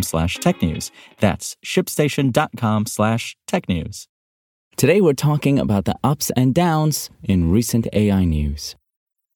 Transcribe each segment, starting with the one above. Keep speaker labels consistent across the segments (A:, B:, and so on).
A: slash technews. That's shipstation.com slash technews. Today we're talking about the ups and downs in recent AI news.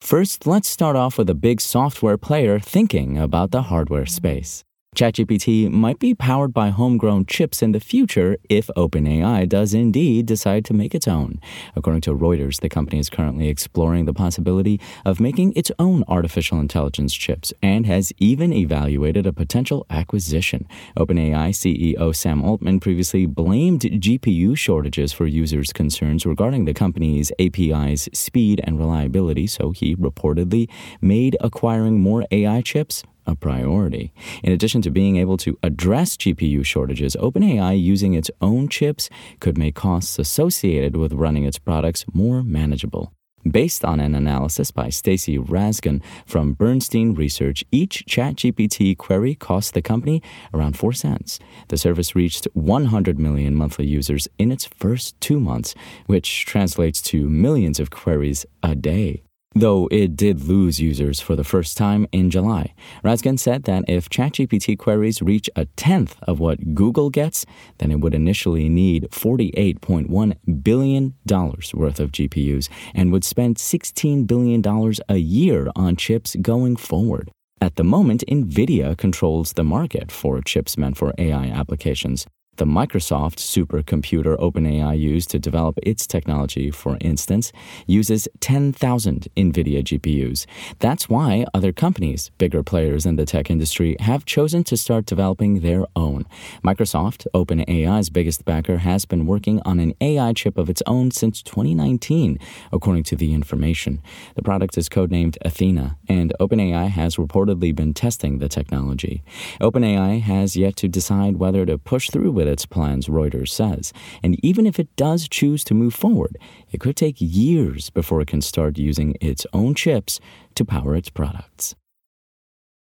A: First, let's start off with a big software player thinking about the hardware space. ChatGPT might be powered by homegrown chips in the future if OpenAI does indeed decide to make its own. According to Reuters, the company is currently exploring the possibility of making its own artificial intelligence chips and has even evaluated a potential acquisition. OpenAI CEO Sam Altman previously blamed GPU shortages for users' concerns regarding the company's API's speed and reliability, so he reportedly made acquiring more AI chips a priority. In addition to being able to address GPU shortages, OpenAI using its own chips could make costs associated with running its products more manageable. Based on an analysis by Stacy Rasgon from Bernstein Research, each ChatGPT query cost the company around 4 cents. The service reached 100 million monthly users in its first two months, which translates to millions of queries a day though it did lose users for the first time in July. Rasgon said that if ChatGPT queries reach a tenth of what Google gets, then it would initially need $48.1 billion worth of GPUs and would spend $16 billion a year on chips going forward. At the moment, NVIDIA controls the market for chips meant for AI applications. The Microsoft supercomputer OpenAI used to develop its technology, for instance, uses 10,000 NVIDIA GPUs. That's why other companies, bigger players in the tech industry, have chosen to start developing their own. Microsoft, OpenAI's biggest backer, has been working on an AI chip of its own since 2019, according to the information. The product is codenamed Athena, and OpenAI has reportedly been testing the technology. OpenAI has yet to decide whether to push through with its plans, Reuters says. And even if it does choose to move forward, it could take years before it can start using its own chips to power its products.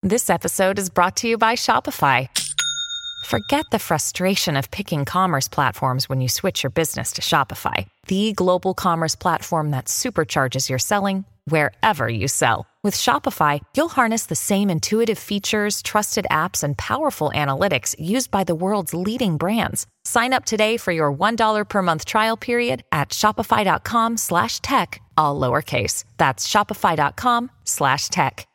B: This episode is brought to you by Shopify. Forget the frustration of picking commerce platforms when you switch your business to Shopify, the global commerce platform that supercharges your selling wherever you sell. With Shopify, you'll harness the same intuitive features, trusted apps, and powerful analytics used by the world's leading brands. Sign up today for your $1 per month trial period at shopify.com slash tech, all lowercase. That's shopify.com slash tech.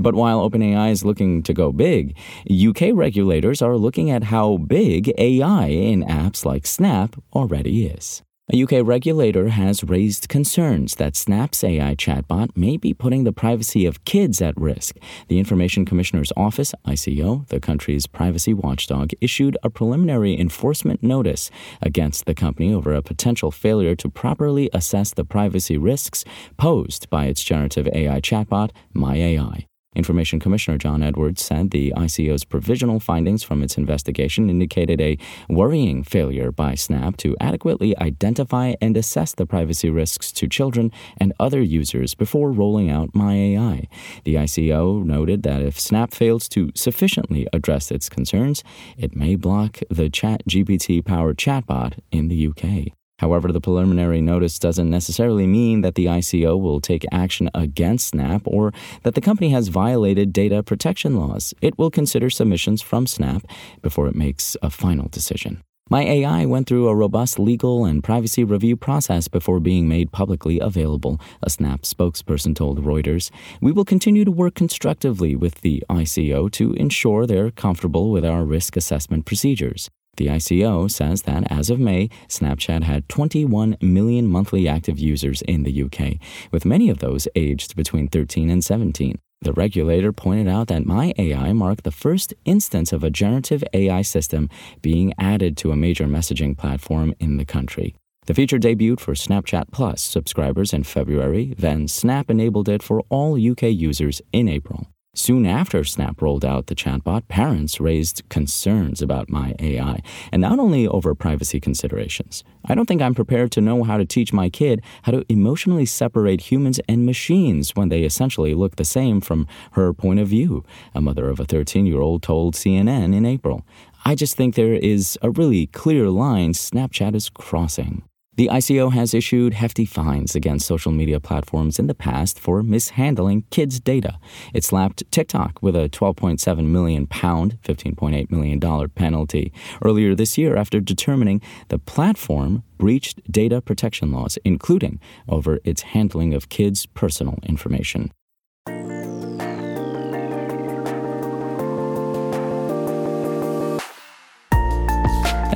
A: But while OpenAI is looking to go big, UK regulators are looking at how big AI in apps like Snap already is. A UK regulator has raised concerns that Snap's AI chatbot may be putting the privacy of kids at risk. The Information Commissioner's Office, ICO, the country's privacy watchdog, issued a preliminary enforcement notice against the company over a potential failure to properly assess the privacy risks posed by its generative AI chatbot, MyAI. Information Commissioner John Edwards said the ICO's provisional findings from its investigation indicated a worrying failure by Snap to adequately identify and assess the privacy risks to children and other users before rolling out MyAI. The ICO noted that if Snap fails to sufficiently address its concerns, it may block the ChatGPT powered chatbot in the UK. However, the preliminary notice doesn't necessarily mean that the ICO will take action against Snap or that the company has violated data protection laws. It will consider submissions from Snap before it makes a final decision. My AI went through a robust legal and privacy review process before being made publicly available, a Snap spokesperson told Reuters. We will continue to work constructively with the ICO to ensure they're comfortable with our risk assessment procedures. The ICO says that as of May, Snapchat had 21 million monthly active users in the UK, with many of those aged between 13 and 17. The regulator pointed out that My AI marked the first instance of a generative AI system being added to a major messaging platform in the country. The feature debuted for Snapchat Plus subscribers in February, then Snap enabled it for all UK users in April. Soon after Snap rolled out the chatbot, parents raised concerns about my AI, and not only over privacy considerations. I don't think I'm prepared to know how to teach my kid how to emotionally separate humans and machines when they essentially look the same from her point of view, a mother of a 13 year old told CNN in April. I just think there is a really clear line Snapchat is crossing. The ICO has issued hefty fines against social media platforms in the past for mishandling kids' data. It slapped TikTok with a 12.7 million pound, 15.8 million dollar penalty earlier this year after determining the platform breached data protection laws, including over its handling of kids' personal information.